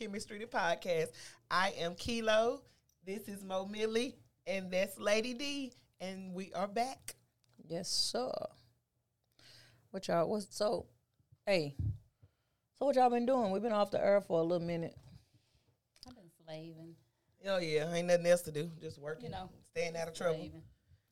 Khemistry the podcast. I am Kilo. This is Mo Millie, and that's Lady D, and we are back. Yes, sir. What y'all? was so? Hey, so what y'all been doing? We've been off the earth for a little minute. I've been slaving. Oh yeah, ain't nothing else to do. Just working, You know, staying out of trouble. Slaving.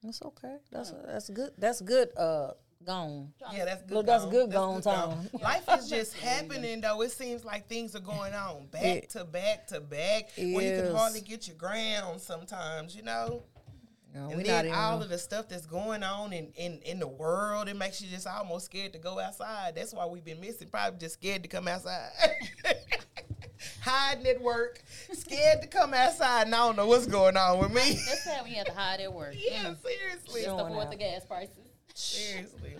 That's okay. That's that's good. That's good. Uh, gone. Yeah, that's good. Look, that's gone. good gone time. Life is just happening though. It seems like things are going on back It- to back to back. Where you can hardly get your ground sometimes, you know. No, And then all even. of the stuff that's going on in, in, in the world, it makes you just almost scared to go outside. That's why we've been missing. Probably just scared to come outside. Hiding at work, scared to come outside, and I don't know what's going on with me. That's how we had to hide at work. yeah, Mm. seriously. Just Showing to afford the gas prices. Seriously.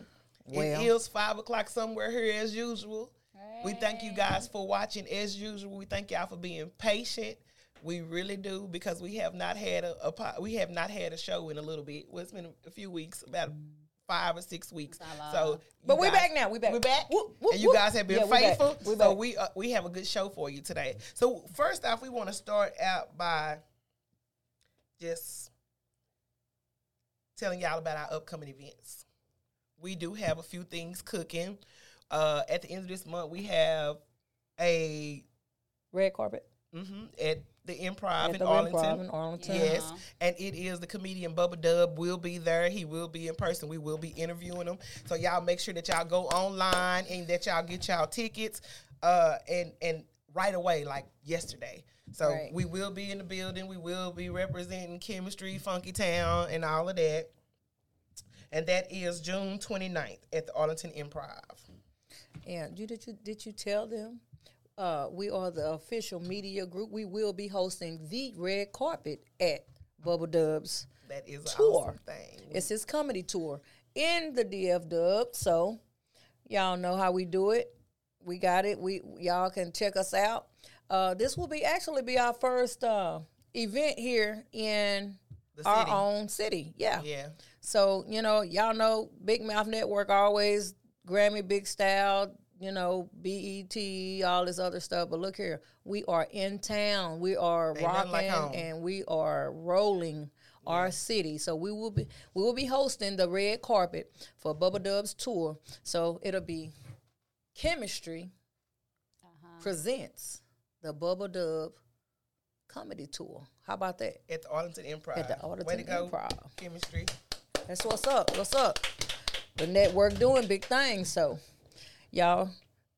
Well. it is five o'clock somewhere here as usual. We thank you guys for watching as usual. We thank y'all for being patient. We really do because we have not had a, a po- we have not had a show in a little bit. Well, it's been a few weeks, about five or six weeks. So, But we guys- back now. We're back. We're back, Whoop, whoop, and you guys have been Yeah, back. faithful. We so back. we uh, we have a good show for you today. So first off, we want to start out by just telling y'all about our upcoming events. We do have a few things cooking. Uh, at the end of this month, we have a Red carpet hmm at the Improv at in the Arlington. Improv in Arlington. Yes, Uh-huh. and it is the comedian Bubba Dub will be there. He will be in person. We will be interviewing him. So y'all make sure that y'all go online and that y'all get y'all tickets uh and and right away like yesterday. So Right. we will be in the building. We will be representing Khemistry, Funky Town, and all of that. And that is June 29th at the Arlington Improv. And you did you did you tell them? Uh, we are the official media group. We will be hosting the red carpet at Bubba Dub's That is Tour. awesome thing. It's his comedy tour in the DF Dub. So y'all know how we do it. We got it. We y'all can check us out. Uh, this will be actually be our first uh, event here in our own city. Yeah. Yeah. So you know, y'all know Big Mouth Network always Grammy Big Style. You know, BET, all this other stuff. But look here, we are in town. We are Ain't nothing like rocking and we are rolling our city. So we will be we will be hosting the red carpet for Bubba Dub's tour. So it'll be khemistry Uh-huh. presents the Bubba Dub comedy tour. How about that? At the Arlington Improv. At the Way to Arlington go. Improv. Khemistry. That's what's up. What's up? The network doing big things. So y'all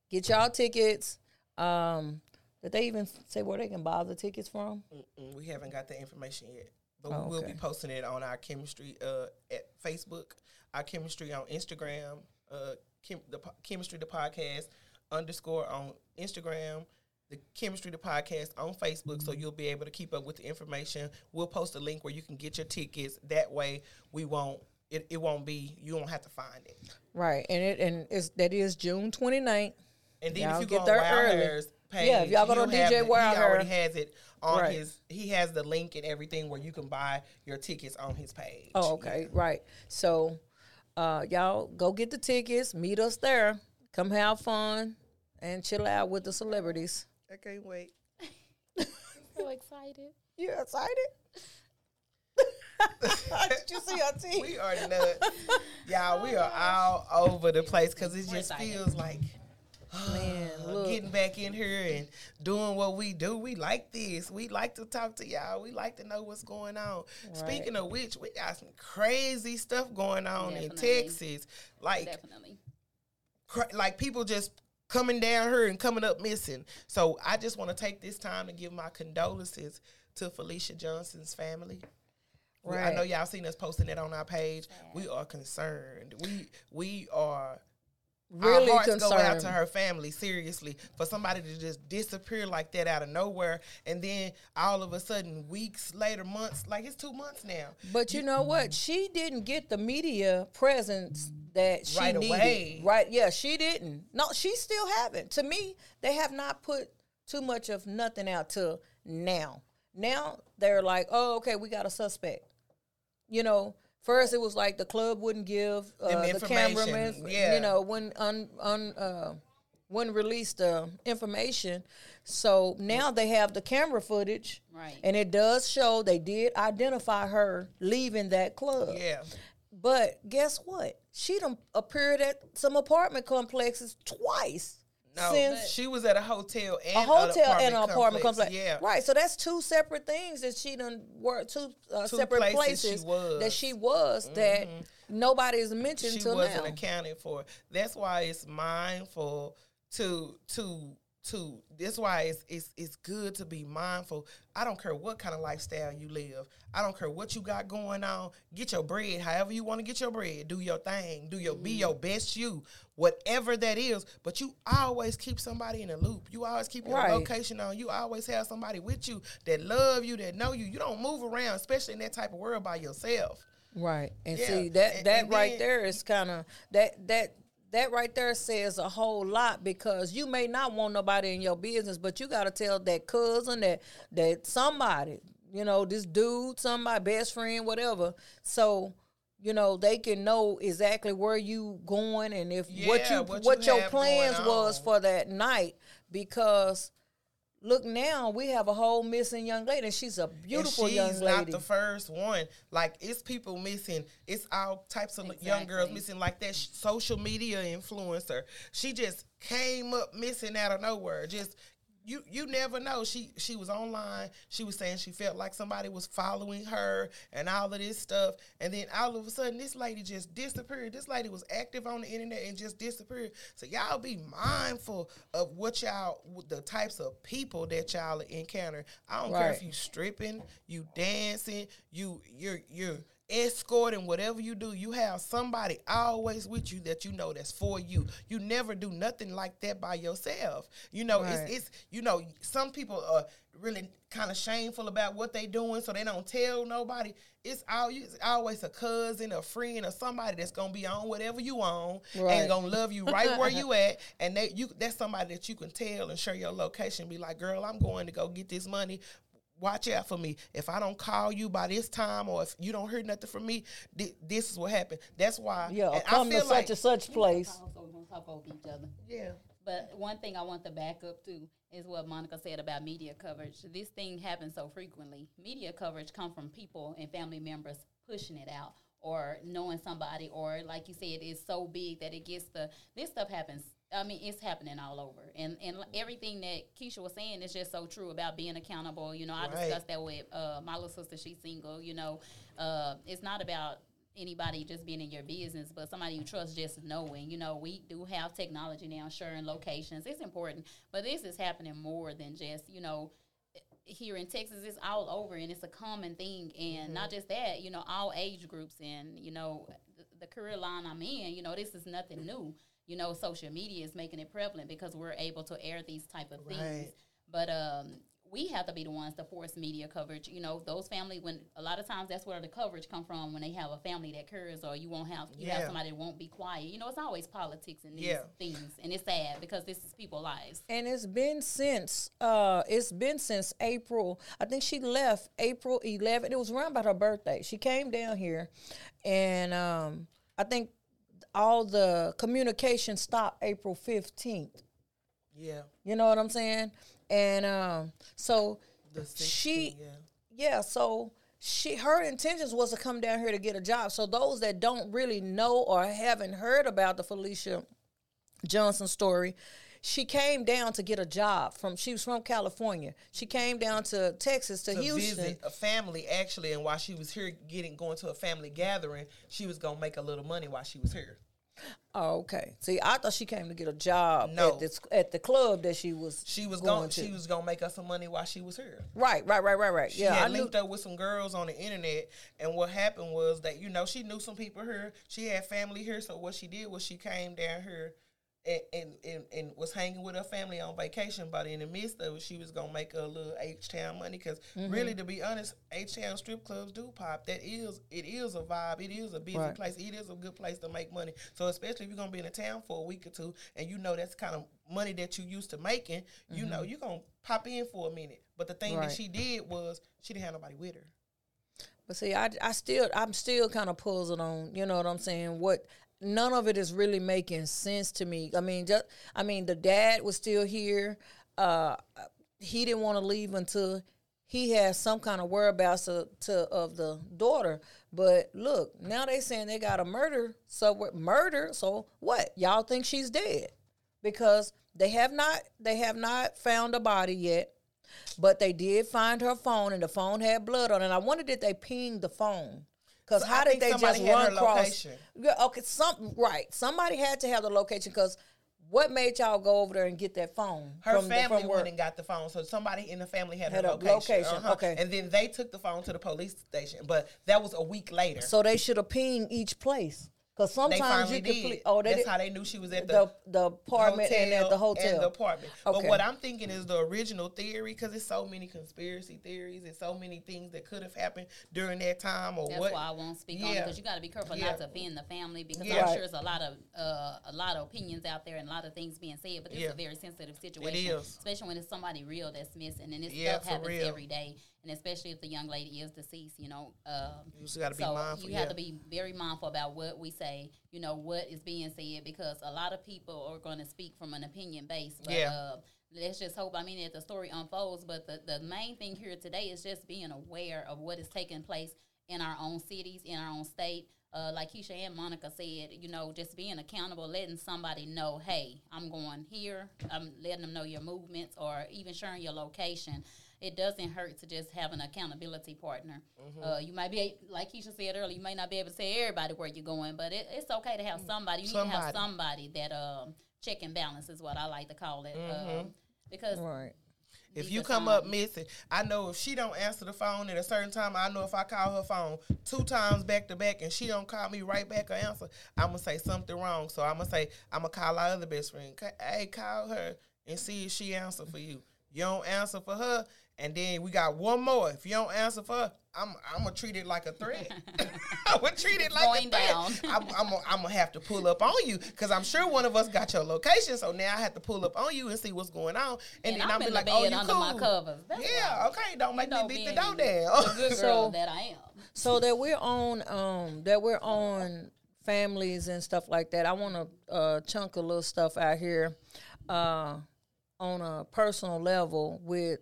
get y'all tickets. Um, did they even say where they can buy the tickets from? Mm-mm, we haven't got the information yet, but Oh, we will okay. be posting it on our khemistry uh, at Facebook, our khemistry on Instagram, uh, chem- the po- khemistry the podcast underscore on Instagram, the khemistry the podcast on Facebook. So you'll be able to keep up with the information. We'll post a link where you can get your tickets. That way, we won't. It, it won't be. You won't have to find it. Right, and it and it's that is June 29th. And then Y'all if you get go there early. Page, Yeah, if y'all go to DJ Wild he already has it on Right. his. He has the link and everything where you can buy your tickets on his page. Oh, okay, right. So, uh, y'all go get the tickets. Meet us there. Come have fun and chill out with the celebrities. I can't wait. So excited. You excited? Did you see our team? We are nuts. Y'all, we are oh all over the place because it just feels like Man, look. getting back in here and doing what we do. We like this. We like to talk to y'all. We like to know what's going on. Speaking of which, we got some crazy stuff going on in Texas. Like Definitely. cra- like people just coming down here and coming up missing. So I just want to take this time to give my condolences to Felicia Johnson's family. We- I know y'all seen us posting it on our page. We are concerned. We we are Really our hearts concerned. go out to her family. Seriously, for somebody to just disappear like that out of nowhere, and then all of a sudden, weeks later, months, like it's two months now. But you know what? She didn't get the media presence that she Right needed. away. Right? Yeah, she didn't. No, she still haven't. To me, they have not put too much of nothing out till now. Now they're like, oh, okay, we got a suspect. You know, first it was like the club wouldn't give uh, Them the cameraman, yeah. you know, when un, un uh, wouldn't release the information. So now they have the camera footage, Right. and it does show they did identify her leaving that club. Yeah. But guess what? She done appeared at some apartment complexes twice. No, since she was at a hotel and a hotel an and an apartment complex. Yeah. Right. So that's two separate things that she done worked two, uh, Two separate places places, she was. Mm-hmm. that she was that nobody is mentioned she till wasn't now. accounted for. That's why it's mindful to to to. That's why it's it's it's good to be mindful. I don't care what kind of lifestyle you live. I don't care what you got going on. Get your bread, however you want to get your bread. Do your thing. Do your be mm-hmm. your best you, whatever that is. But you always keep somebody in the loop. You always keep your Right. location on. You always have somebody with you that love you, that know you. You don't move around, especially in that type of world by yourself. Right. And Yeah, see that and- that and right then- there is kind of that that that right there says a whole lot because you may not want nobody in your business, but you got to tell that cousin that that somebody, you know, this dude, somebody, best friend, whatever. So you know they can know exactly where you going and if what you what what, you your plans was for that night because. Look now, we have a whole missing young lady, and she's a beautiful and she's young not lady. the first one. Like it's people missing. It's all types of young girls missing. Like that social media influencer. She just came up missing out of nowhere. Just you you never know. She she was online. She was saying she felt like somebody was following her and all of this stuff. And then all of a sudden, this lady just disappeared. This lady was active on the internet and just disappeared. So y'all be mindful of what y'all, the types of people that y'all encounter. I don't care if Right. you stripping, you dancing, you you're you're escorting, whatever you do, you have somebody always with you that you know that's for you. You never do nothing like that by yourself. You know, Right. it's it's you know, some people are really kind of shameful about what they doing, so they don't tell nobody. It's all always a cousin, a friend, or somebody that's gonna be on whatever you on Right. and gonna love you right where you at. And they you that's somebody that you can tell and share your location. Be like, girl, I'm going to go get this money watch out for me. If I don't call you by this time, or if you don't hear nothing from me, thi- this is what happened. That's why. Yeah, and come I to feel such like, and such place. Also, we don't talk over each other. yeah, But one thing I want to back up to is what Monica said about media coverage. This thing happens so frequently. Media coverage come from people and family members pushing it out or knowing somebody or like you said, it's so big that it gets the this stuff happens. I mean, it's happening all over. And and everything that Keisha was saying is just so true about being accountable. You know, I Right. discussed that with uh, my little sister, she's single, you know. Uh, it's not about anybody just being in your business, but somebody you trust just knowing. You know, we do have technology now, sharing locations. It's important, but this is happening more than just you know. Here in Texas, it's all over, and it's a common thing. And not just that, you know, all age groups, and you know, the, the career line I'm in, you know, this is nothing new. You know, social media is making it prevalent because we're able to air these type of things. Right. But um, we have to be the ones to force media coverage. You know, those family when a lot of times that's where the coverage come from when they have a family that cares or you won't have you have somebody that won't be quiet. You know, it's always politics and these Yeah. things, and it's sad because this is people's lives. And it's been since uh it's been since April. I think she left April 11th. It was around about her birthday. She came down here and um I think all the communication stopped April 15th. yeah. You know what I'm saying? And um so The she yeah. yeah, so she her intentions was to come down here to get a job. So those that don't really know or haven't heard about the Felicia Johnson story, she came down to get a job from she was from California. She came down to Texas to, to Houston. a family actually, and while she was here, getting going to a family gathering, she was gonna make a little money while she was here. Oh, okay. See, I thought she came to get a job No. at this at the club that she was She was going going. to. She was gonna make us some money while she was here. right, right, right, right, right. She yeah, I had knew linked up with some girls on the internet, and what happened was that you know she knew some people here. She had family here, so what she did was she came down here. And, and, and, and was hanging with her family on vacation, but in the midst of it, she was gonna make a little H Town money. Because Mm-hmm. really, to be honest, H Town strip clubs do pop. That is, it is a vibe. It is a busy Right. place. It is a good place to make money. So especially if you're gonna be in a town for a week or two, and you know that's kind of money that you used to making, you know you're gonna pop in for a minute. But the thing Mm-hmm. Right. that she did was she didn't have nobody with her. But see, I, I still, I'm still kind of puzzled on, you know what I'm saying? What none of it is really making sense to me. I mean, just I mean, the dad was still here. Uh, he didn't want to leave until he had some kind of whereabouts to, to of the daughter. But look, now they saying they got a murder somewhere. Murder. So what? Y'all think she's dead? Because they have not they have not found a body yet. But they did find her phone, and the phone had blood on it. And I wonder did they ping the phone? Because So how I did they just run across? okay, some right. Somebody had to have the location. Because what made y'all go over there and get that phone? Her from the- family from went and got the phone, so somebody in the family had, Had her location. location, uh-huh. okay. And then they took the phone to the police station, but that was a week later. So they should have pinged each place. Because sometimes finally you could. did. ple- oh, they That's did. how they knew she was at the, the the apartment and at the hotel. and the apartment. But what I'm thinking is the original theory, because it's so many conspiracy theories and so many things that could have happened during that time or That's what. why I won't speak on it because you got to be careful Yeah. not to offend the family because Yeah. I'm Right. sure there's a lot of uh, a lot of opinions out there and a lot of things being said. But this Yeah. is a very sensitive situation, is. especially when it's somebody real that's missing and this Yeah, stuff for happens real. every day. And especially if the young lady is deceased, you know. Um, You just got to be so mindful. you yeah. have to be very mindful about what we say, you know, what is being said because a lot of people are going to speak from an opinion base. But, Yeah. uh, let's just hope. I mean, that the story unfolds, but the, the main thing here today is just being aware of what is taking place in our own cities, in our own state. Uh, like Keisha and Monica said, you know, just being accountable, letting somebody know, hey, I'm going here. I'm letting them know your movements or even sharing your location. It doesn't hurt to just have an accountability partner. Mm-hmm. Uh, you might be, like Keisha said earlier, you may not be able to tell everybody where you're going, but it, it's okay to have somebody. You need to have Somebody. somebody that um, check and balance is what I like to call it. Mm-hmm. Um, because right. If you come up missing, I know if she don't answer the phone at a certain time, I know if I call her phone two times back to back and she don't call me right back or answer, I'm gonna say something wrong. So I'm gonna say I'm gonna call our other best friend. Hey, call her and see if she answer for you. You don't answer for her, and then we got one more. If you don't answer for I'm I'm gonna treat it like a threat. I'm gonna treat it like going a threat. down. I'm, I'm, gonna, I'm gonna have to pull up on you because I'm sure one of us got your location. So now I have to pull up on you and see what's going on, and, and then I'm I'll be in like, the "Oh, you under cool?" my covers. That's Yeah, why. okay. Don't make You me beat the being door down. good So- girl that I am. So that we're on um that we're on families and stuff like that. I want to uh, chunk a little stuff out here uh, on a personal level with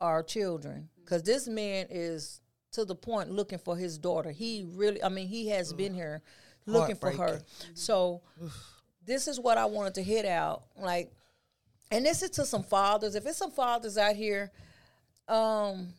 our children because this man is to the point looking for his daughter. He really, I mean, he has been here looking for her. So this is what I wanted to hit out like, and this is to some fathers. If it's some fathers out here, um,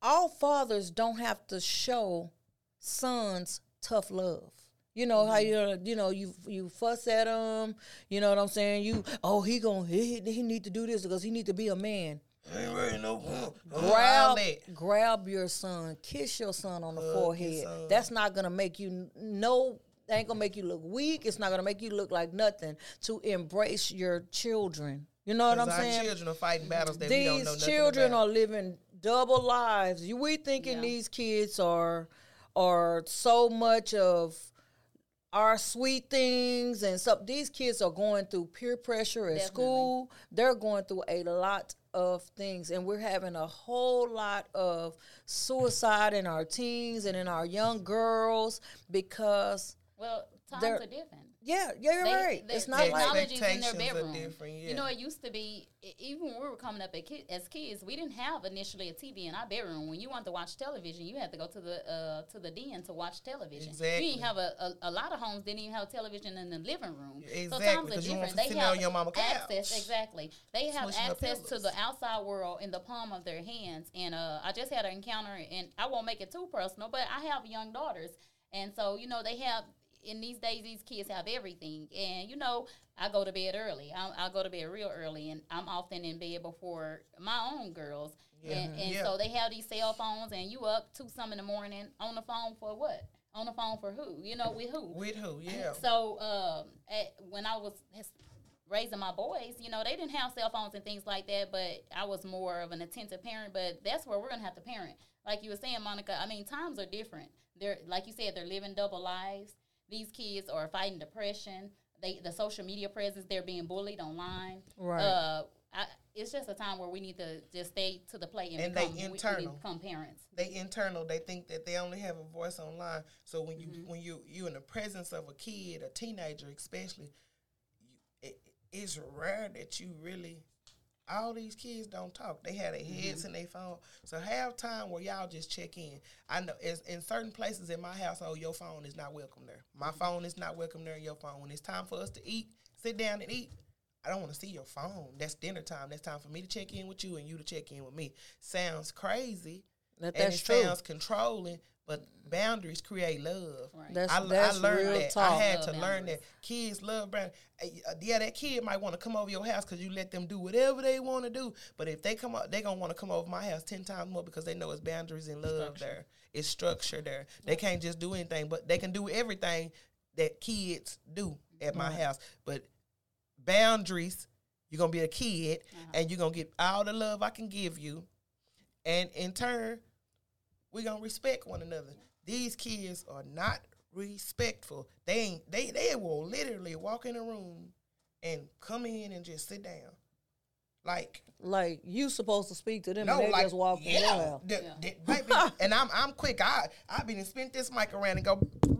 all fathers don't have to show sons tough love. You know how you you know you you fuss at him. You know what I'm saying? You oh he going he he need to do this because he need to be a man. Ain't ready no all Grab that. grab your son, kiss your son on the Hug forehead. That's not gonna make you n- no. Ain't gonna make you look weak. It's not gonna make you look like nothing. To embrace your children. You know what I'm our saying? children are fighting battles that we don't know these children about. are living double lives. You we thinking Yeah. these kids are are so much of our sweet things and stuff. These kids are going through peer pressure at Definitely. school. They're going through a lot of things, and we're having a whole lot of suicide in our teens and in our young girls because Well, times are different. Yeah, yeah, you're They- right. they- it's not like in their bedroom. different, yeah. You know, it used to be even when we were coming up as kids, we didn't have initially a TV in our bedroom. When you wanted to watch television, you had to go to the uh, to the den to watch television. Exactly. You didn't have a, a, a lot of homes didn't even have television in the living room. so Exactly, times are 'cause you want different. They have your mama access exactly. They have Smushing access to the outside world in the palm of their hands. And uh, I just had an encounter, and I won't make it too personal, but I have young daughters, and so you know they have. In these days, these kids have everything, and you know, I go to bed early. I, I go to bed real early, and I'm often in bed before my own girls. And, and Yeah. so they have these cell phones, and you up two some in the morning on the phone for what? On the phone for who? You know, with who? With who? Yeah. So um, at, when I was raising my boys, you know, they didn't have cell phones and things like that, but I was more of an attentive parent. But that's where we're gonna have to parent, like you were saying, Monica. I mean, times are different. They're like you said, they're living double lives. These kids are fighting depression. They the social media presence. They're being bullied online. Right. Uh, I it's just a time where we need to just stay to the plate and, And they become, we- we, internal. become parents. they internal they think that they only have a voice online so when you when you you in the presence of a kid a teenager especially you, it, it's rare that you really all these kids don't talk they have their heads mm-hmm. in their phone so have time where y'all just check in i know it's, in certain places in my household your phone is not welcome there my mm-hmm. phone is not welcome there in your phone when it's time for us to eat sit down and eat I don't want to see your phone. That's dinner time. That's time for me to check in with you and you to check in with me. Sounds crazy, That, and that's it true. sounds controlling, but boundaries create love. Right. That's I, that's I learned real that. talk. I had Love to learn that kids love boundaries. Uh, Yeah, that kid might want to come over your house because you let them do whatever they want to do. But if they come up, they gonna want to come over my house ten times more because they know it's boundaries and love there. It's structure there. They can't just do anything, but they can do everything that kids do at my house. But boundaries, you're gonna be a kid and you're gonna get all the love I can give you. And in turn, we're gonna respect one another. These kids are not respectful. They ain't they they will literally walk in a room and come in and just sit down. Like Like you supposed to speak to them, no, and they like just walk yeah, house. the- Yeah. the- baby, and I'm I'm quick. I I been and spent this mic around and go,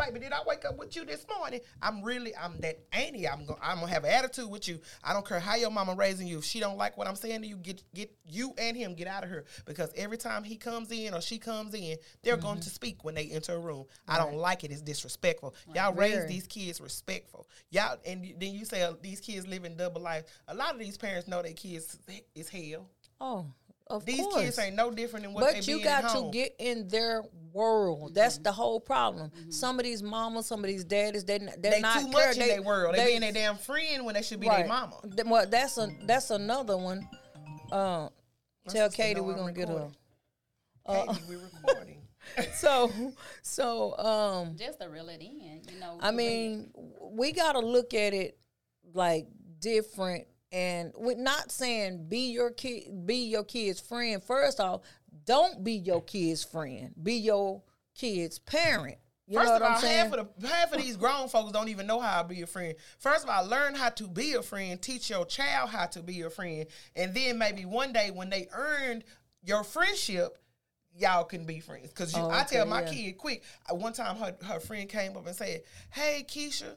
baby. Did I wake up with you this morning? I'm really I'm that auntie. I'm gonna I'm gonna have an attitude with you. I don't care how your mama raising you. If she don't like what I'm saying to you, get get you and him get out of here because every time he comes in or she comes in, they're going Mm-hmm. to speak when they enter a room. I don't like it. It's disrespectful. Y'all raise Very. these kids respectful. Y'all and then you say uh, these kids living double life. A lot of these parents know their kids is hell. Oh, of These course. kids ain't no different than what but they you be got at to get in their world. That's the whole problem. Some of these mamas, some of these daddies, they they're they not too care. much in their world. They, be in their damn friend when they should be right. their mama. Well, that's a that's another one. Uh, tell sister Katie we're I'm gonna get her. recording. Katie, we recording. So, so um, Just to reel it in, you know. I to bring it- mean, we got to look at it like different, and we're not saying be your kid, be your kid's friend. First off, don't be your kid's friend. Be your kid's parent. You First know of all, I'm saying? half of the half of these grown folks don't even know how to be a friend. First of all, learn how to be a friend. Teach your child how to be a friend, and then maybe one day when they earned your friendship, y'all can be friends. Cause you, Oh, I tell my yeah. kid quick. One time, her her friend came up and said, "Hey, Keisha."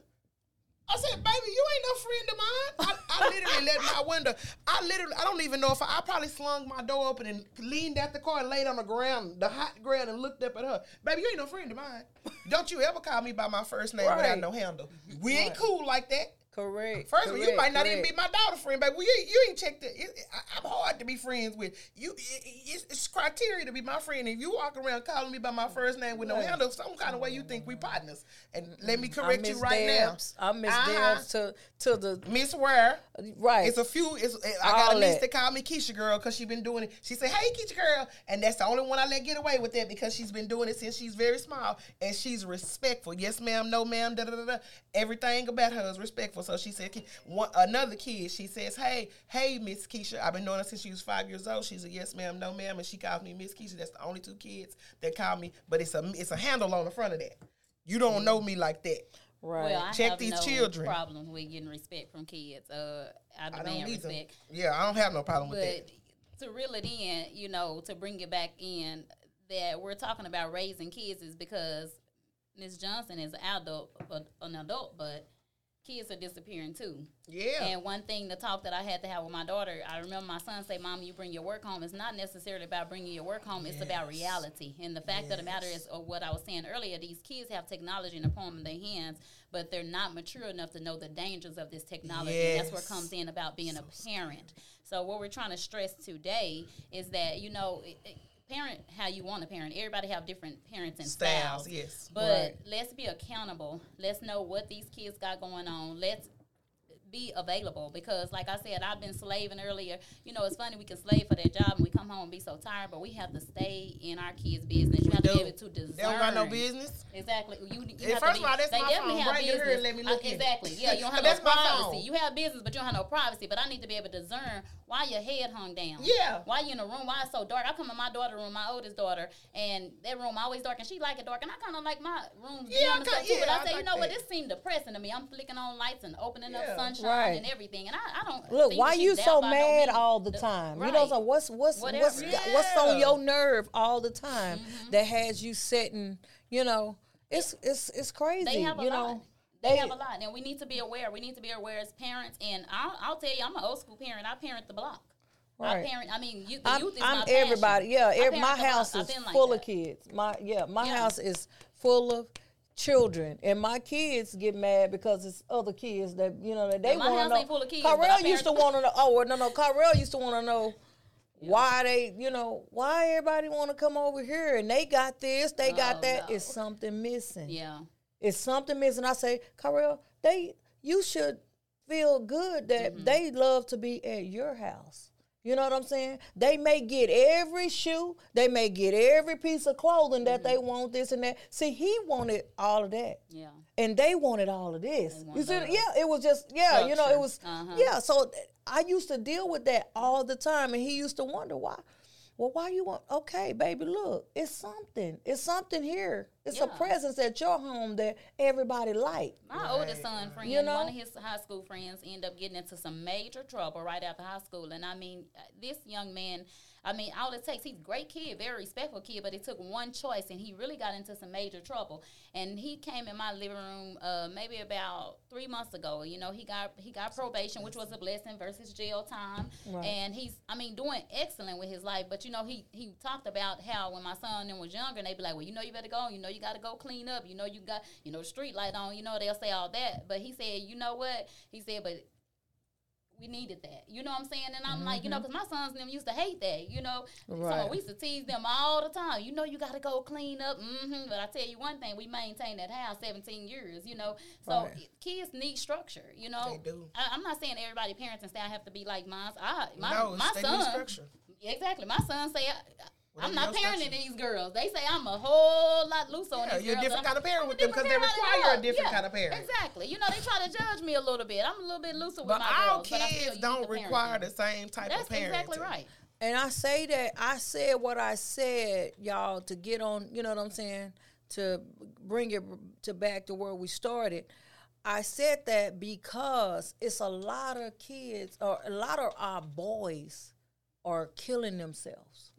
I said, baby, you ain't no friend of mine. I, I literally let my window. I literally, I don't even know if I, I probably slung my door open and leaned out the car and laid on the ground, the hot ground, and looked up at her. Baby, you ain't no friend of mine. Don't you ever call me by my first name without Right. no handle. We ain't cool like that. Correct. First of all, you might not even be my daughter friend, but Well, you, you ain't checked it. it I, I'm hard to be friends with. You, it, it's, it's criteria to be my friend. If you walk around calling me by my first name with no Right. handle, some kind of way you think we partners. And let me correct you right Debs. now. I miss Uh-huh. Debs to to the Miss Ware. right. It's a few. It's I got All a niece that. that called me Keisha girl because she been doing it. She said, "Hey Keisha girl," and that's the only one I let get away with that because she's been doing it since she's very small and she's respectful. Yes, ma'am. No, ma'am. Da da da. da. Everything about her is respectful. So she said, one, another kid. She says, "Hey, hey, Miss Keisha. I've been knowing her since she was five years old." She's a yes, ma'am. No, ma'am, and she calls me Miss Keisha. That's the only two kids that call me, but it's a it's a handle on the front of that. You don't know me like that. right. Well, I Check have these no children. problems with getting respect from kids. Uh, I I demand don't either. respect. Yeah, I don't have no problem with that. to reel it in, you know, to bring it back in, that we're talking about raising kids is because Miss Johnson is an adult, but an adult, but kids are disappearing too. Yeah. And one thing, the talk that I had to have with my daughter, I remember my son say, "Mom, you bring your work home." It's not necessarily about bringing your work home; it's about reality. And the fact of the matter is, or what I was saying earlier, these kids have technology in the palm of their hands, but they're not mature enough to know the dangers of this technology. And that's where comes in about being a parent. So what we're trying to stress today is that you know. It, it, Parent how you want to parent. Everybody have different parents and Styles, styles. yes. But Right. let's be accountable. Let's know what these kids got going on. Let's be available because like I said, I've been slaving earlier. You know, it's funny we can slave for that job and we come home and be so tired, but we have to stay in our kids' business. You have to be do. able to discern. They don't got no business. Exactly. You, you have first to be, of all, that's they my definitely phone. have Bring it business. here let me look Uh, exactly. Yeah, you don't have That's no my privacy. You have business, but you don't have no privacy. But I need to be able to discern Why your head hung down? Yeah. Why you in a room? Why it's so dark? I come in my daughter's room, my oldest daughter, and that room always dark, and she like it dark, and I kind of like my room Yeah, I dim and stuff ki- too. But I I say, you like know what? This seemed depressing to me. I'm flicking on lights and opening Yeah. up sunshine Right. and everything, and I, I don't Look, think why you so by no mad all the The- time? You know, so what's what's Whatever. what's what's on your nerve all the time Mm-hmm. that has you sitting? You know, it's it's it's crazy. They have a you lot. They, have a lot, and we need to be aware. We need to be aware as parents. And I'll, I'll tell you, I'm an old school parent. I parent the block. Right. I parent. I mean, you, the I'm, youth is I'm everybody. Yeah, every, my house is like full that. of kids. My yeah, my Yeah. house is full of children, and my kids get mad because it's other kids that you know that they want house to know. ain't full of kids, Carell used to want to know. Oh no, no. Carell used to want to know. Why they, you know, why everybody want to come over here and they got this, they got Oh, that. no. It's something missing. Yeah. It's something missing. I say, Carell, they, you should feel good that Mm-hmm. they love to be at your house. You know what I'm saying? They may get every shoe, they may get every piece of clothing that they Mm-hmm. want, this and that. See, he wanted all of that. Yeah. And they wanted all of this. You see, yeah, it was just, yeah, you know, it was, Uh-huh. yeah. So I used to deal with that all the time, and he used to wonder why. Well, why you want? Okay, baby, look, it's something. It's something here. It's a presence at your home that everybody like. My oldest son friend, You know? one of his high school friends, end up getting into some major trouble right after high school. And I mean, uh, this young man, I mean, all it takes, he's a great kid, very respectful kid, but it took one choice and he really got into some major trouble. And he came in my living room uh, maybe about three months ago. You know, he got he got probation, which was a blessing versus jail time. Right. And he's, I mean, doing excellent with his life. But you know, he he talked about how when my son then was younger, and they'd be like, well, you know, you better go. You know, you got to go clean up. You know, you got you know the street light on. You know, they'll say all that. But he said, you know what? He said, but we needed that. You know what I'm saying? And I'm like, you know, because my sons and them used to hate that. You know, so Right. we used to tease them all the time. You know, you got to go clean up. hmm But I tell you one thing, we maintained that house 17 years. You know, so Right. kids need structure. You know, They do. I, I'm not saying everybody parents and say I have to be like mine. I my no, my son structure. exactly. My son say. I, I'm not parenting structure. these girls. They say I'm a whole lot looser on Yeah, these you're a girls. different I'm- kind of parent with them because they parent out of require a different Yeah, kind of parent. Exactly. You know, they try to judge me a little bit. I'm a little bit looser with my all girls. but I feel kids don't need require the same type That's of parenting. That's exactly right. And I say that I said what I said, y'all, to get on, you know what I'm saying, to bring it to back to where we started. I said that because it's a lot of kids or a lot of our boys are killing themselves.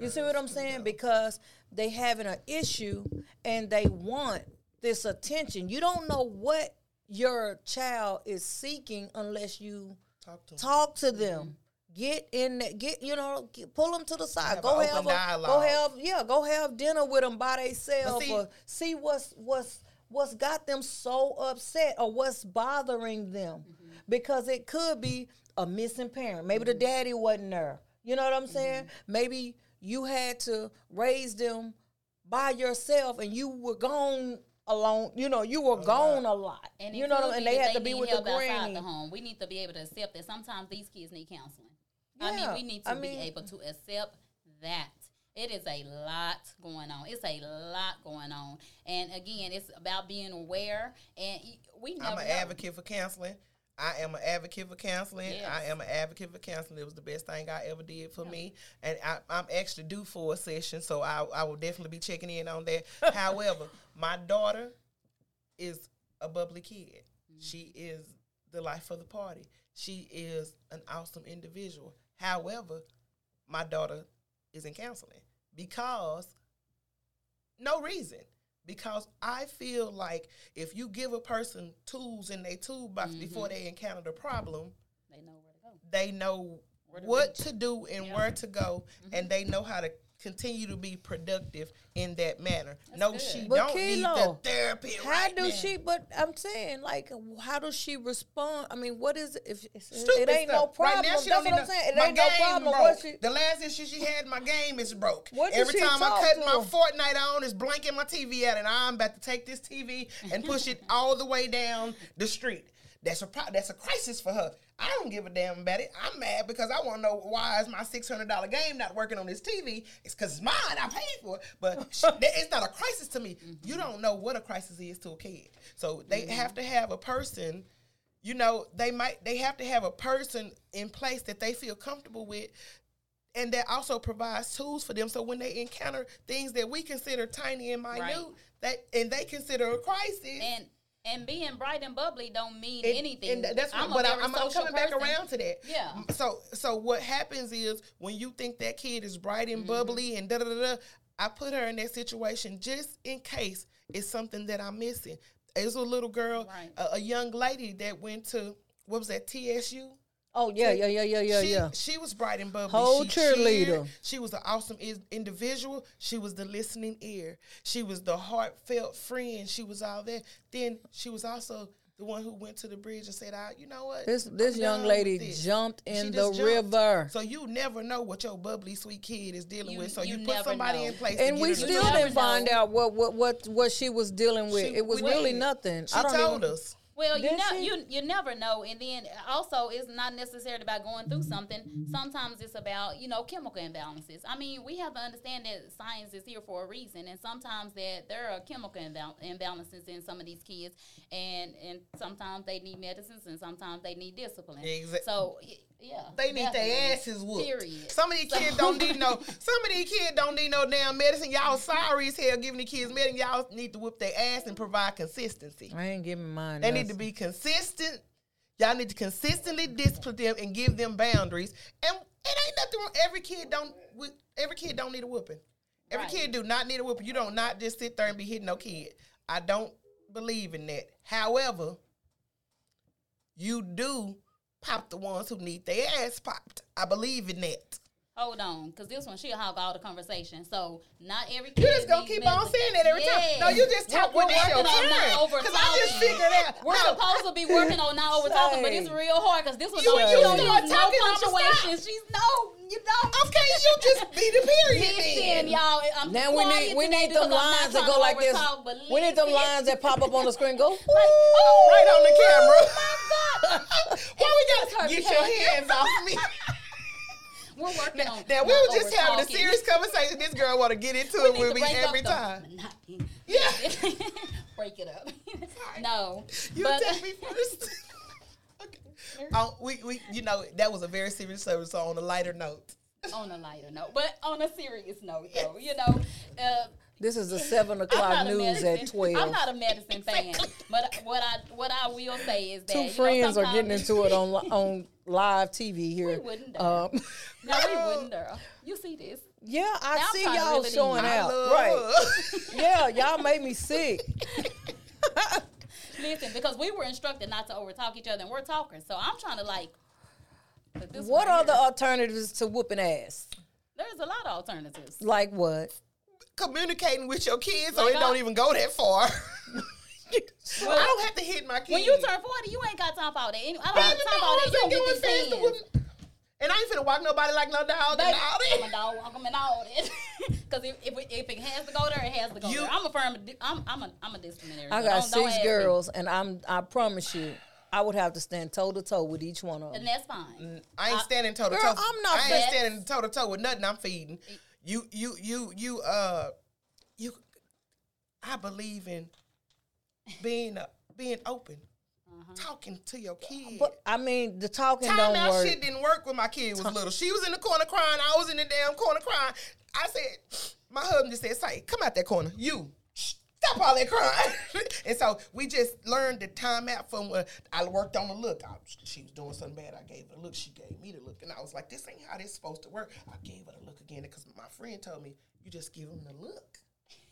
You see what I'm saying? Because they having an issue and they want this attention. You don't know what your child is seeking unless you Talk to 'em. talk to them. Get in there, get you know, get, pull them to the side. Have go have open a, go have yeah, go have dinner with them by themselves see- or see what's what's what's got them so upset or what's bothering them Mm-hmm. because it could be a missing parent. Maybe the daddy wasn't there. You know what I'm saying? Mm-hmm. Maybe you had to raise them by yourself and you were gone alone. You know, you were gone a lot. And you know, could what I mean? and they that had to be need with the help outside granny. the home. We need to be able to accept that sometimes these kids need counseling. I mean, we need to I be mean- able to accept that. It is a lot going on. It's a lot going on. And again, it's about being aware. And we never I'm an know. advocate for counseling. I am an advocate for counseling. Yes. I am an advocate for counseling. It was the best thing I ever did for me. And I, I'm actually due for a session, so I, I will definitely be checking in on that. However, my daughter is a bubbly kid. Mm-hmm. She is the life of the party. She is an awesome individual. However, my daughter is in counseling because no reason. Because I feel like if you give a person tools in their toolbox mm-hmm. before they encounter the problem, They know where to go. they know to what reach. to do and Yeah. where to go, mm-hmm. and they know how to continue to be productive in that manner. no, good. she But don't need the therapy. How right do now. she? But I'm saying, like, how does she respond? I mean, what is it? If it's, Stupid it ain't no stuff. problem, Right now, she don't what I'm saying. It ain't no problem. Broke. What she? the last issue she had, my game is broke. What Every she time I talk cut my him? Fortnite on, it's blanking my TV out, and I'm about to take this TV and push it all the way down the street. That's a pro- that's a crisis for her. I don't give a damn about it. I'm mad because I want to know why is my six hundred dollar game not working on this TV? It's because it's mine. I paid for it, but it's not a crisis to me. You mm-hmm. don't know what a crisis is to a kid, so they have to have a person you know, they might they have to have a person in place that they feel comfortable with and that also provides tools for them so when they encounter things that we consider tiny and minute Right. that and they consider a crisis and and being bright and bubbly don't mean anything. and that's I'm what, a but very I'm, I'm coming back around to that. Yeah. So so what happens is when you think that kid is bright and mm-hmm. bubbly and da da da I put her in that situation just in case it's something that I'm missing. Was a little girl, Right. a, a young lady that went to what was that TSU? Oh yeah, yeah, yeah, yeah, yeah, she, yeah. She was bright and bubbly. Whole she cheerleader. cheered. She was an awesome is- individual. She was the listening ear. She was the heartfelt friend. She was all there. Then she was also the one who went to the bridge and said, "I, you know what? This this I'm young lady this." jumped in the jumped. river. So you never know what your bubbly sweet kid is dealing You- with. So you you, put somebody know. in place, and to we get still do it. never didn't find out what, what what what she was dealing with. She- it was really did. nothing. She I don't told even, us. Well, you know, you you never know, and then also it's not necessarily about going through something. Sometimes it's about you know chemical imbalances. I mean, we have to understand that science is here for a reason, and sometimes that there are chemical imbal- imbalances in some of these kids, and and sometimes they need medicines, and sometimes they need discipline. Exact- So yeah, They need definitely. their asses whooped. Period. Some of these So- kids don't need no. Some of these kids don't need no damn medicine. Y'all sorry as hell giving the kids medicine. Y'all need to whoop their ass and provide consistency. I ain't giving mine. They need to be consistent. Y'all need to consistently discipline them and give them boundaries. And it ain't nothing wrong. Every kid don't. Every kid don't need a whooping. Every Right. kid do not need a whooping. You don't not just sit there and be hitting no kid. I don't believe in that. However, you do pop the ones who need their ass popped. I believe in that. Hold on, because this one she'll hog all the conversation. So not every You kid. just gonna keep on saying that every time. No, you just We're- talk when we're it's your working on not turn. Because I just talking. figured out. We're no, supposed to be working on not over talking, but it's Say. real hard because this one You- don't you she don't start use no talking, I'ma punctuation. She's no, you don't. Okay, you just be the period Listen, then. y'all. I'm Now we need we need them because I'm not lines that go like this. overtalk, We need them lines that pop up on the screen. Go. Like, oh, right on the oh, camera. my God. Why we gotta get your hands off me? We're working on. Now we were just having a serious conversation. This girl want to get into We it with me every time. monotony. Yeah. break it up. no, You but take me first. okay. Um, we, we, you know, that was a very serious service. So on a lighter note, on a lighter note, but on a serious note, though, you know. Uh, This is the seven o'clock news medicine. at twelve. I'm not a medicine fan, but what I what I will say is that Two you know, friends are getting into it on on live TV here. We wouldn't dare. Um, No, we wouldn't, girl. You see this? yeah, I Now see y'all reel showing I out. love Right. Yeah, y'all made me sick. Listen, because we were instructed not to overtalk each other, and we're talking. So I'm trying to like. What one are the alternatives to whooping ass? There's a lot of alternatives. Like what? Communicating with your kids, so Like it don't even go that far. I don't have to hit my kids. When you turn 40, you ain't got time for all that. Any- I don't Baby, have time my for all that. arms You ain't don't get going these fast to hands. whoop- And I ain't finna walk nobody like no dog Baby, and all I'm a that. dog walk 'em and all that. Because if, if, it- if it has to go there, it has to go You- there. I'm a firm. I'm I'm a I'm a disciplinary. I got don't- don't six ask me. girls, and I'm I promise you, I would have to stand toe to toe with each one of them. and that's fine. I ain't I- standing toe to toe. I'm not I ain't fat. standing toe to toe with nothing. I'm feeding. You, you, you, you. Uh, you. I believe in being uh, being open, talking to your kid. But I mean, the talking Time don't out work. shit didn't work when my kid was little. She was in the corner crying. I was in the damn corner crying. I said, my husband just said, "Say, come out that corner, you." Stop all that crying. and so we just learned the time out from when I worked on the look. I, she was doing something bad. I gave her a look. She gave me the look. And I was like, this ain't how this supposed to work. I gave her the look again because my friend told me, you just give them the look.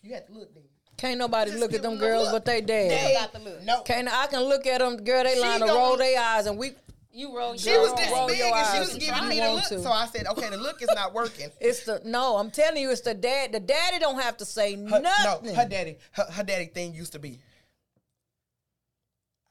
You have to look then. Can't nobody Just look at them them girls look. but they dad. They got the look. No. Can't I can look at them, girl? They She line to roll their eyes, and we. You roll. She was this big and she was giving me the look. to. So I said, okay, the look is not working. It's the no. I'm telling you, it's the dad. The daddy don't have to say Her, nothing. No, her daddy, her, her daddy thing used to be,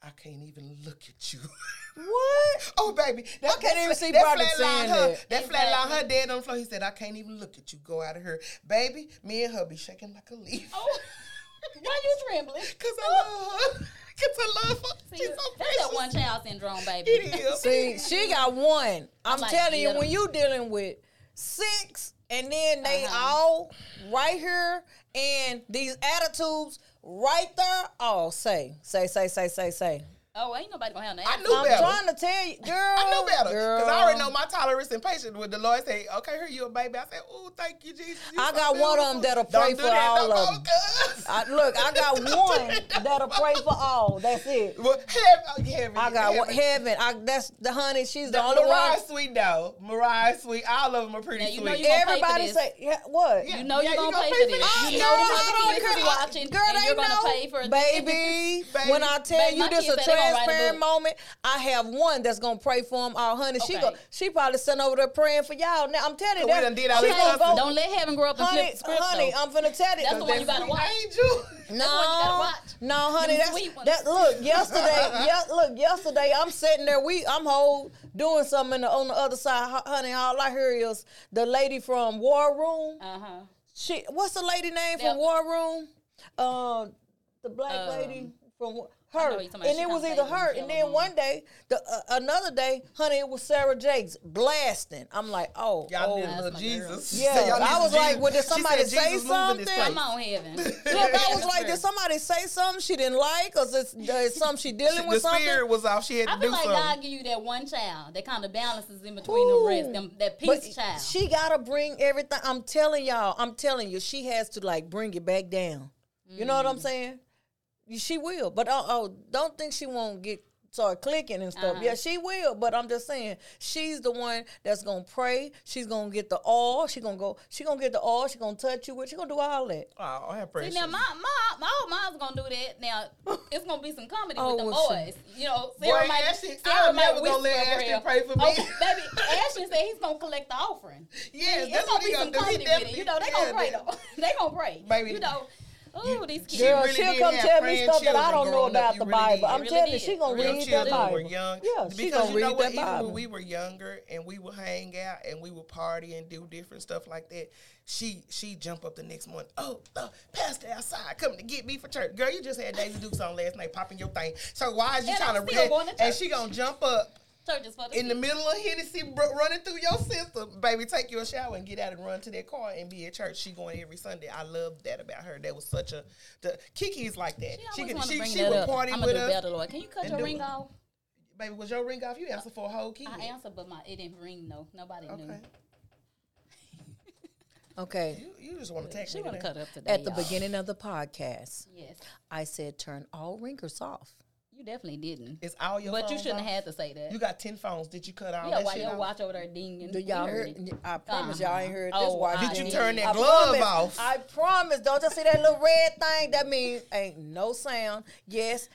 I can't even look at you. what? oh, baby. That, I can't even see that Broderick flatline saying her, that. That flatline her dad on the floor. He said, I can't even look at you. Go out of here. Baby, me and her be shaking like a leaf. Oh, why you trembling? Because I love her. Because I love her. See, She's so that's precious. that one child syndrome, baby. It is. See, she got one. I'm like, telling you, when you dealing with six, and then they Uh-huh. all right here, and these attitudes right there. Oh, say, say, say, say, say, say. Oh, ain't nobody gonna have no. I attitude. knew I'm better. trying to tell you, girl. I knew better because I already know my tolerance and patience. When the Lord say, "Okay, here you a baby," I said, "Oh, thank you, Jesus." You I got one of them that'll Don't pray do for that all no of them. I, look, I got Don't do one that. that'll pray for all. That's it. Well, heaven, oh, heaven, I got one. heaven. Heaven. I, that's the honey. She's the, The only Mariah one. sweet though. Mariah sweet. All of them are pretty Now, you sweet. know you gonna pay for Everybody say yeah, what? Yeah. You know you're you gonna gonna pay pay for for this. this. You know the I don't other kids care. watching, Girl, they you're gonna know. pay for Baby, Baby. when I tell you my this kids a say write a transparent book. moment, I have one that's gonna pray for him. Our honey, she go, she probably sent over there praying for y'all. Now I'm telling you, We that done did all she this gonna cussing. Don't let heaven grow up and honey, flip script. honey, though. I'm finna tell you. That's the one you gotta watch. Angel. No, That's one you gotta watch. no, honey. That's that. Look, yesterday, yeah, look, yesterday, I'm sitting there. We, I'm whole doing something in the, on the other side, honey. All I hear is the lady from War Room. Uh huh. She, what's the lady name Yep. from War Room? Um, the black Um, lady from Wa- I know her, who you're talking about. and it was either her, and and then one day, the uh, another day, honey, it was Sarah Jakes blasting. I'm like, oh, Y'all oh. need a little Jesus. girl. Yeah, said, "Y'all I was some like, Jesus." well, did somebody said, say "Jesus something? place." Come on, heaven. Look, I was like, did somebody say something she didn't like, or is is something she dealing The with something? spirit was off. She had I to do like something. God give you that one child that kind of balances in between the rest, them, that But peace child. she gotta bring everything. I'm telling y'all. I'm telling you, she has to like bring it back down. You know what Mm. I'm saying? She will, but oh, oh don't think she won't get start clicking and stuff. Uh-huh. Yeah, she will, but I'm just saying she's the one that's gonna pray. She's gonna get the all. She gonna go. She gonna get the all. She gonna touch you with. She gonna do all that. Oh, I have See, now my my my old mom's gonna do that. Now it's gonna be some comedy Oh, with the well, she- boys. You know, Sarah Boy, might Ashley, Sarah I'm might never gonna whisper let a Ashley prayer. pray for me. Oh, baby, Ashley said he's gonna collect the offering. Yes, it's that's gonna what he be some gonna do. Comedy with it. You know, they yeah, gonna pray that- though. they gonna pray. Baby, you know. Oh, these kids. Girl, really she'll come tell me stuff that I don't know growing up. about the really Bible. did. I'm Really telling you, did. she gonna Real read the children Bible. were young. Yeah, she because gonna you read know that what? Even Bible. when we were younger and we would hang out and we would party and do different stuff like that, she she jump up the next morning. Oh, the pastor outside coming to get me for church. Girl, you just had Daisy Dukes on last night popping your thing. So why is you And trying I'm to still going to And she gonna jump up Church is for the in the middle of Hennessy br- running through your system, baby, take your shower and get out and run to that car and be at church. She going every Sunday. I love that about her. That was such a the Kiki's like that. She She always wanna she, bring she that would up. party I'm with gonna do us. better, Lord. Can you cut your ring it. off? Baby, was your ring off? You answered for a whole kid. I answered, but my it didn't ring though. Nobody knew. Okay. Okay. You, you just want to text She me want to today. cut up today. At the y'all. beginning of the podcast, Yes, I said turn all ringers off. You definitely didn't. It's all your But you shouldn't off? have had to say that. You got 10 phones. Did you cut out? yeah, that while shit your off? watch over there dinging. Do y'all hear? heard it. I promise y'all ain't heard this Oh, watch. I Did you did. turn that I glove promise, off? I promise. Don't you see that little red thing? That means ain't no sound. Yes.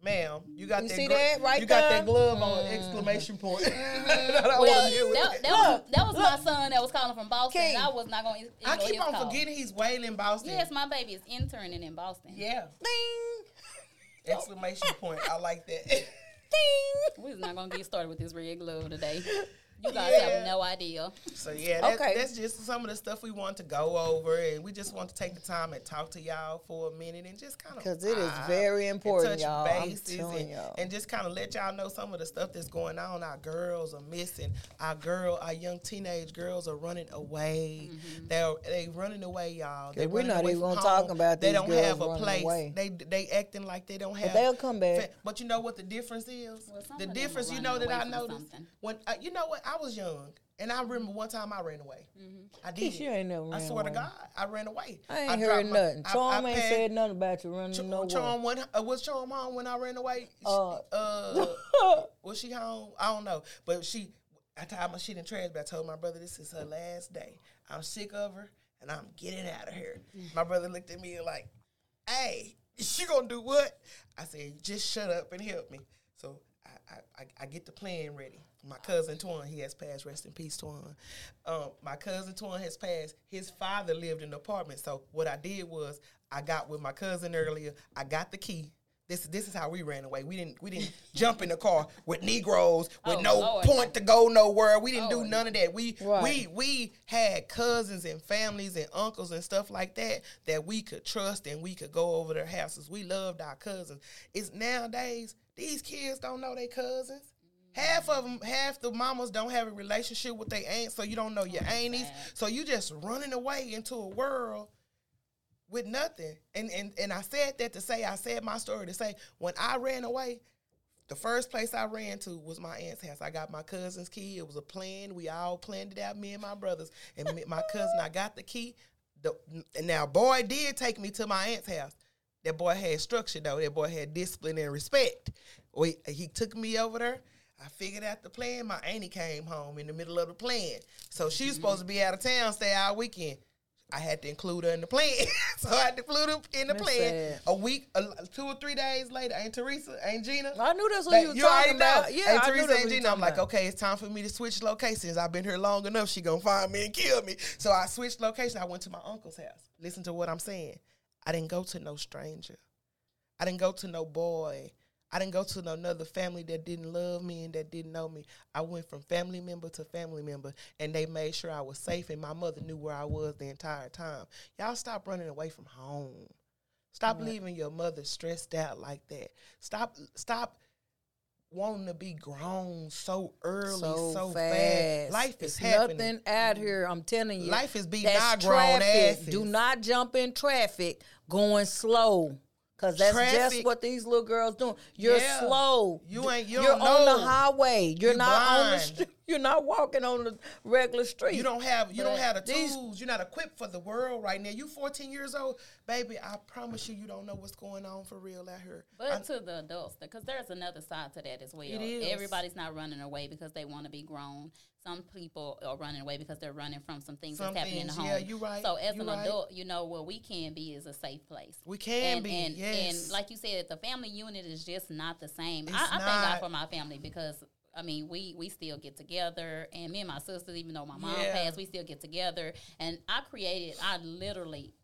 Ma'am, you got You that see glo- that right You got there? that glove on mm. exclamation point. Mm-hmm. Well, that, that was, that was my son that was calling from Boston. King. I was not going to I keep on call. forgetting he's Wayland Boston. Yes, my baby is interning in Boston. Yeah. Ding. Exclamation point. I like that. Ding. We're not going to get started with this red glove today. You guys Yeah. have no idea. So yeah, that, Okay. that's just some of the stuff we want to go over, and we just want to take the time and talk to y'all for a minute and just kind of because it is vibe very and important, touch y'all. I'm bases telling and, y'all. and just kind of let y'all know some of the stuff that's going on. Our girls are missing. Our girl, our young teenage girls are running away. They're they running away, y'all. They Yeah, we're running not away even from gonna talk about They these don't girls have a place. away. They they acting like they don't have. they'll come back. fa- But you know what the difference is? Well, the of them are difference, you know that I noticed something. when uh, you know what I was young, and I remember one time I ran away. I did. Keisha ain't never I ran swear to. God, I ran away. I ain't dropped heard my- nothing. I- Charm I ain't passed- said nothing about you running Ch- nowhere. Charm went, uh, was Charm home when I ran away? She- Uh, uh, was she home? I don't know, but she. I tied my shit in trash, but I told my brother this is her last day. I'm sick of her, and I'm getting out of here. My brother looked at me like, "Hey, she gonna do what?" I said, "Just shut up and help me." So I, I, I, I get the plan ready. My cousin Twan, he has passed. Rest in peace, Twan. Um, my cousin Twan has passed. His father lived in the apartment. So what I did was I got with my cousin earlier. I got the key. This this is how we ran away. We didn't we didn't jump in the car with Negroes with Oh, no Lord. point to go nowhere. We didn't do none of that. We Right. we we had cousins and families and uncles and stuff like that that we could trust and we could go over their houses. We loved our cousins. It's nowadays these kids don't know their cousins. Half of them, half the mamas don't have a relationship with their aunts, so you don't know your oh, aunties. So you just running away into a world with nothing. And and and I said that to say I said my story to say when I ran away, the first place I ran to was my aunt's house. I got my cousin's key. It was a plan. We all planned it out, me and my brothers. And my cousin, I got the key. The, and now, boy did take me to my aunt's house. That boy had structure, though. That boy had discipline and respect. We, he took me over there. I figured out the plan. My auntie came home in the middle of the plan. So she was mm-hmm. supposed to be out of town, stay all weekend. I had to include her in the plan. so I had to include her in the That's plan. sad. A week, a, two or three days later, Aunt Teresa, Aunt Gina. I knew that's what Like, you was you talking already know. about. Yeah, Aunt I Teresa that's and what you Gina. I'm like, about. okay, it's time for me to switch locations. I've been here long enough. She gonna find me and kill me. So I switched location. I went to my uncle's house. Listen to what I'm saying. I didn't go to no stranger. I didn't go to no boy. I didn't go to no another family that didn't love me and that didn't know me. I went from family member to family member, and they made sure I was safe, and my mother knew where I was the entire time. Y'all stop running away from home. Stop leaving your mother stressed out like that. Stop, stop wanting to be grown so early, so, fast. Life is It's happening. nothing out here. I'm telling you. Life is that's our grown asses. Do not jump in traffic going slow. Cause that's just what these little girls doing. You're Yeah. slow. You ain't- you are don't on the highway. You're You not on the street. You're not walking on the regular street. You don't have you don't have the these- tools. You're not equipped for the world right now. You 14 years old, baby. I promise you, you don't know what's going on for real out here. But I- to the adults, because there's another side to that as well. It is. Everybody's not running away because they want to be grown. Some people are running away because they're running from some things Some that's happening things, in the yeah, home. you right, So as you an right. adult, you know what we can be is a safe place. we can and, be. and, yes. and like you said, the family unit is just not the same. It's I, I thank. God for my family because I mean we we still get together, and me and my sisters, even though my mom Yeah. passed, we still get together. And I created, I literally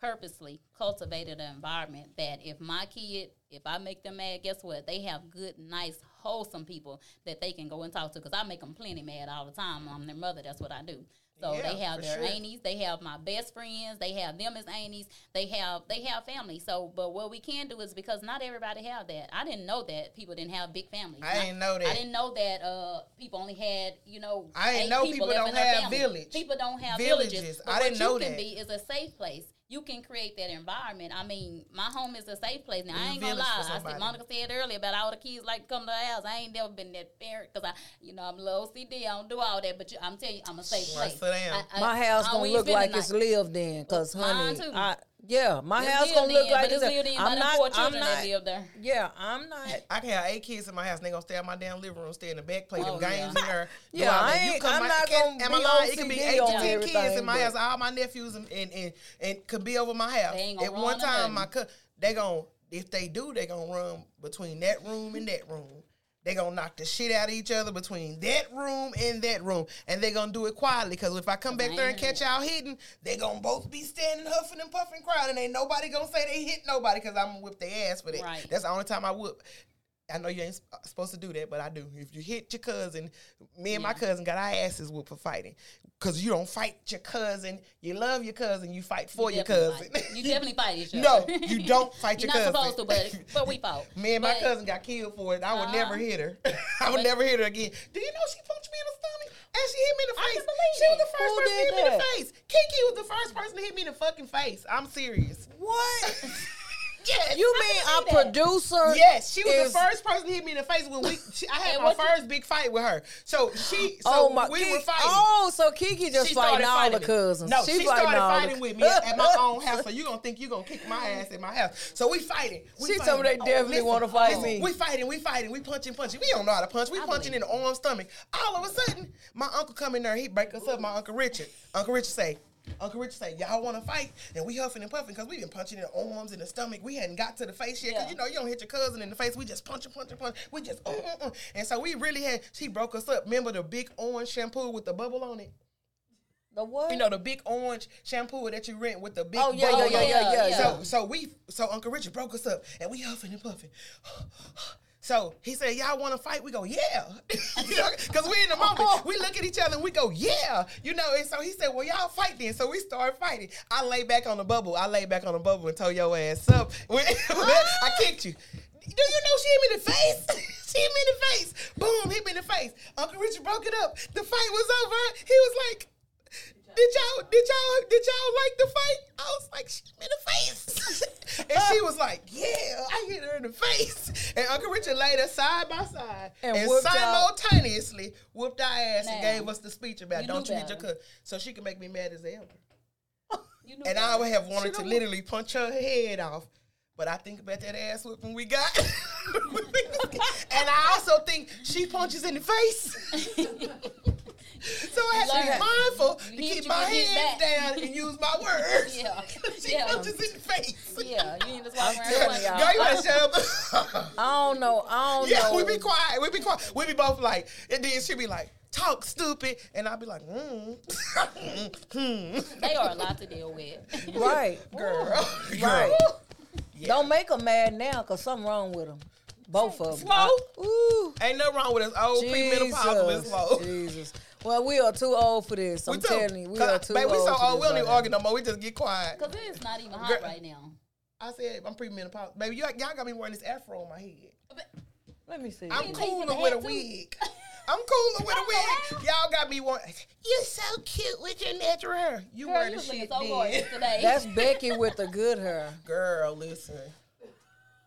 purposely cultivated an environment that if my kid, if I make them mad, guess what? They have good, nice, wholesome people that they can go and talk to. Because I make them plenty mad all the time. I'm their mother. That's what I do. So Yeah, they have their sure. aunties, they have my best friends, they have them as aunties, they have they have family. So, but what we can do is because not everybody have that. I didn't know that people didn't have big families. I Not- didn't know that. I didn't know that uh, people only had you know. I didn't know people left don't have village. People don't have Villages. villages. But I what didn't you know can that. be is a safe place. You can create that environment. I mean, my home is a safe place. Now I ain't gonna lie. I said Monica said earlier about all the kids like to come to the house. I ain't never been that parent because I, you know, I'm a little OCD. I don't do all that. But you, I'm telling you, I'm a safe place. sit down. I- I- my house I gonna look been like it's lived in, cause Mine honey, too. I, yeah, my It's house gonna look in, like but it's. it's lived in by I'm not. I'm not. that live there. Yeah, I'm not. I can have eight kids in my house. and They gonna stay in my damn living room, stay in the back, play Oh, them games yeah. in there. Yeah, I that. ain't- come I'm my- not gonna am I be lying? It could be eight to ten kids in my house. All my nephews and and, and, and could be over my house. They ain't gonna At one time, my co- they gon' if they do, they gonna run between that room and that room. They gonna knock the shit out of each other between that room and that room, and they gonna do it quietly. Because if I come back there and catch y'all hitting, they gonna both be standing huffing and puffing, crying, and ain't nobody gonna say they hit nobody. Because I'm gonna whip their ass for that. Right. That's the only time I whoop. I know you ain't supposed to do that, but I do. If you hit your cousin, me and my cousin got our asses whooped for fighting. Cause you don't fight your cousin. You love your cousin. You fight for your cousin. fight. You definitely fight each other. No, you don't fight You're your not cousin. supposed to, but but we fought. Me and my cousin got killed for it. I would Uh-huh. never hit her. I would But- never hit her again. Do you know she punched me in the stomach and she hit me in the I face? she was the first Who person to hit me in the face. Kiki was the first person to hit me in the fucking face. I'm serious. What? Yes. You mean I our can that. producer? Yes, she was is- the first person to hit me in the face when we. She, I had my what you- first big fight with her. So she. Oh, so oh my! we Kiki, were fighting. Oh, so Kiki just fighting started all fighting the cousins. No, she, fighting started all the- fighting with me at my own house. So you gonna think you gonna kick my ass at my house? So we fighting. We She fighting. told me they definitely wanna fight me. We fighting. We fighting. We punching, punching. We don't know how to punch. We I punching in the arm, stomach. All of a sudden, my uncle come in there. He break us up. My uncle Richard. Uncle Richard say. Uncle Richard say, y'all want to fight? And we huffing and puffing because we been punching in the arms and the stomach. We hadn't got to the face yet because, Yeah. you know, you don't hit your cousin in the face. We just punching, punching, punching. We just, uh, uh, uh. And so we really had, she broke us up. Remember the big orange shampoo with the bubble on it? The what? You know the big orange shampoo that you rent with the big. Oh, yeah, yeah, yeah, yeah, yeah. So so we so Uncle Richard broke us up and we huffing and puffing. So he said, "Y'all want to fight?" We go, "Yeah," you know, because we in the moment. Oh. We look at each other and we go, "Yeah," you know. And so he said, "Well, y'all fight then." So we started fighting. I lay back on the bubble. I lay back on the bubble and told your ass up. When- I kicked you. Do you know she hit me in the face? she hit me in the face. Boom, hit me in the face. Uncle Richard broke it up. The fight was over. He was like, did y'all did y'all did y'all like the fight? I was like, "Shoot me in the face," and she was like, "Yeah, I hit her in the face." And Uncle Richard laid us side by side And and, whooped simultaneously whooped our ass and gave us the speech about you "Don't you hit your cousin," so she could make me mad as ever. You know And. I would have wanted She to literally punch her head off. But I think about that ass whooping we got. and I also think she punches in the face. So I had to be mindful to keep you, my hands down and use my words. Yeah. she Yeah. punches in the face. yeah, you ain't just walk around. telling going, y'all. Girl, you better shut up. I don't know. I don't yeah, know. we be quiet. We be quiet. We be both like, and then she be like, talk stupid. And I'll be like, mm. hmm. They are a lot to deal with. Right. Girl. Right. Yeah. Don't make them mad now because something wrong with them. Both of them. Slow. Ooh. Ain't nothing wrong with us old premenopausal and Jesus. slow. Jesus. Well, we are too old for this. I'm We too. telling you, we 'Cause, are too baby, old. we so old, we don't even argue no more. We just get quiet. Because it's not even hot Girl- right now. I said, I'm premenopausal. Baby, you, y'all got me wearing this afro on my head. Let me see. I'm cooler with a wig. I'm cooler with a wig. Y'all got me wearing. You're so cute with your natural hair. You Girl, wear you the shit so today. That's Becky with the good hair. Girl, listen.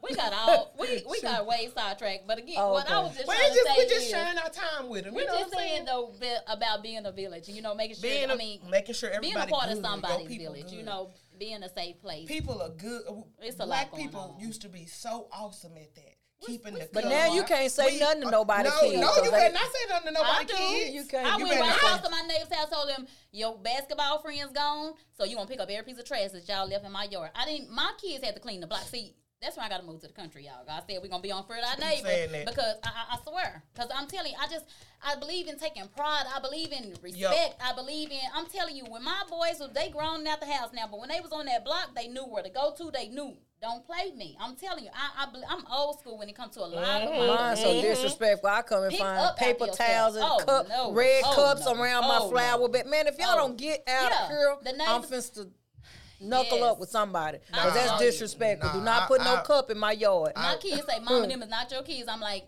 We got all we we got way sidetracked. But again, Oh, what I was just Well, trying it's just, to say we just is, sharing our time with them. we're you know just what I'm saying saying? though about being a village. You know, making sure. Being I a- mean, making sure everybody being a part good, of your somebody's people village. You know, being a safe place. People are good. It's a Black going people on. used to be so awesome at that. Keeping the But now you can't say We- nothing to uh, nobody no, kids, No, 'cause you they- cannot say nothing to nobody I do. kids. You can't. I You went better right say- across to my neighbor's house, told them your basketball friends gone, so you gonna pick up every piece of trash that y'all left in my yard. I didn't. My kids had to clean the block. See, that's why I got to move to the country, y'all. God said we're gonna be on for our saying neighbor because I, I, I swear, because I'm telling you, I just I believe in taking pride. I believe in respect. I believe in. I'm telling you, when my boys was they grown out the house now, but when they was on that block, they knew where to go to. They knew. Don't play me. I'm telling you, I, I bel- I'm old school when it comes to a lot of mm-hmm. my Mine's so disrespectful. I come and Pick find paper towels and Oh, cup, no. red Oh, cups no. around Oh, my flower no. bed. Man, if y'all Oh. don't get out Yeah. of here, The I'm neighbors- finna knuckle Yes. up with somebody. Because Nah, that's I- disrespectful. Do nah, not I- put no I- cup in my yard. My kids say, "Mama, them is not your kids." I'm like,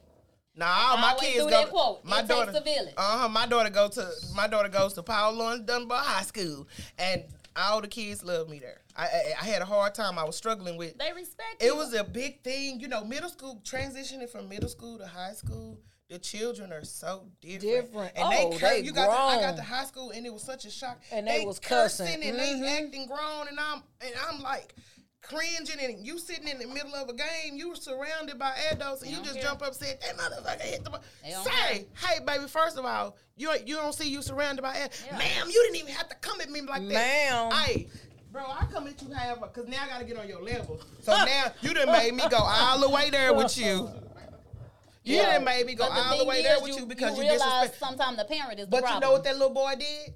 Nah, I my kids do go. quote. My daughter, a. Uh huh. My daughter go to my daughter goes to Paul Laurence Dunbar High School, and all the kids love me there. I, I I had a hard time. I was struggling with. they respect It you. was a big thing, you know. Middle school transitioning from middle school to high school. The children are so different. Different. And Oh, they, cur- they you got to, I got to high school and it was such a shock. And they was cussing. and Mhm. they acting grown and I'm and I'm like cringing and you sitting in the middle of a game, you were surrounded by adults and you just care. jump up and said, That motherfucker hit the ball. They Say, hey baby, first of all, you you don't see you surrounded by adults. Yeah. Ma'am, you didn't even have to come at me like that. Ma'am. Hey, bro, I come at you however, cause now I gotta get on your level. So now you done made me go all the way there with you. You Yeah. made me go all the way there with you, you because you, realize disrespect. sometimes the parent is the But problem. you know what that little boy did?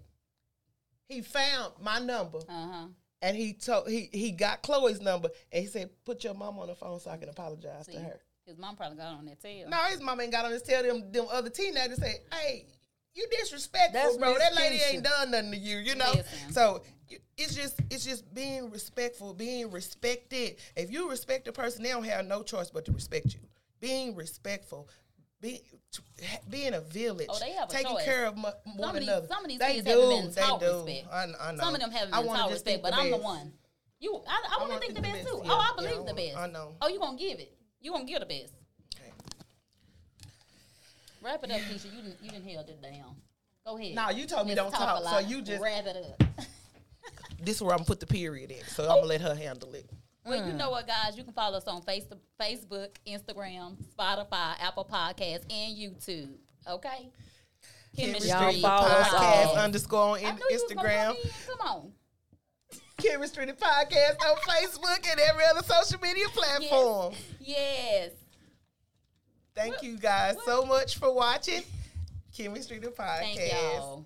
He found my number Uh huh. and he told he he got Chloe's number and he said, "Put your mom on the phone so I can apologize to her." His mom probably got on that tail. No, his mom ain't got on his tail. them them other teenagers say, "Hey, you disrespectful, That's bro. That lady ain't done nothing to you, you know." Listen. So it's just it's just being respectful, being respected. If you respect a person, they don't have no choice but to respect you. Being respectful. Be, being a village, Oh, a taking choice. care of mu- one Some of these- another. some of these they kids do, haven't been taught do. respect. I, I know. Some of them haven't been taught respect, but I'm the one. You, I, I, I want to think the best too. best, Oh, I believe yeah, I the best. I know. Oh, you gonna give it? You gonna give the best? Okay. Wrap it up, Keisha. You didn't, you didn't held it down. Go ahead. Nah, you told me Let's don't a talk, so you just- wrap it up. This is where I'm gonna put the period in. So oh. I'm gonna let her handle it. Well, you hmm. know what, guys? You can follow us on face- Facebook, Instagram, Spotify, Apple Podcasts, and YouTube. Okay. Khemistry Y'all follow podcast all. underscore on in- knew you was gonna Instagram. come on. Khemistry the podcast on Facebook and every other social media platform. Yes. Thank you guys so much for watching Khemistry the podcast. Thank y'all.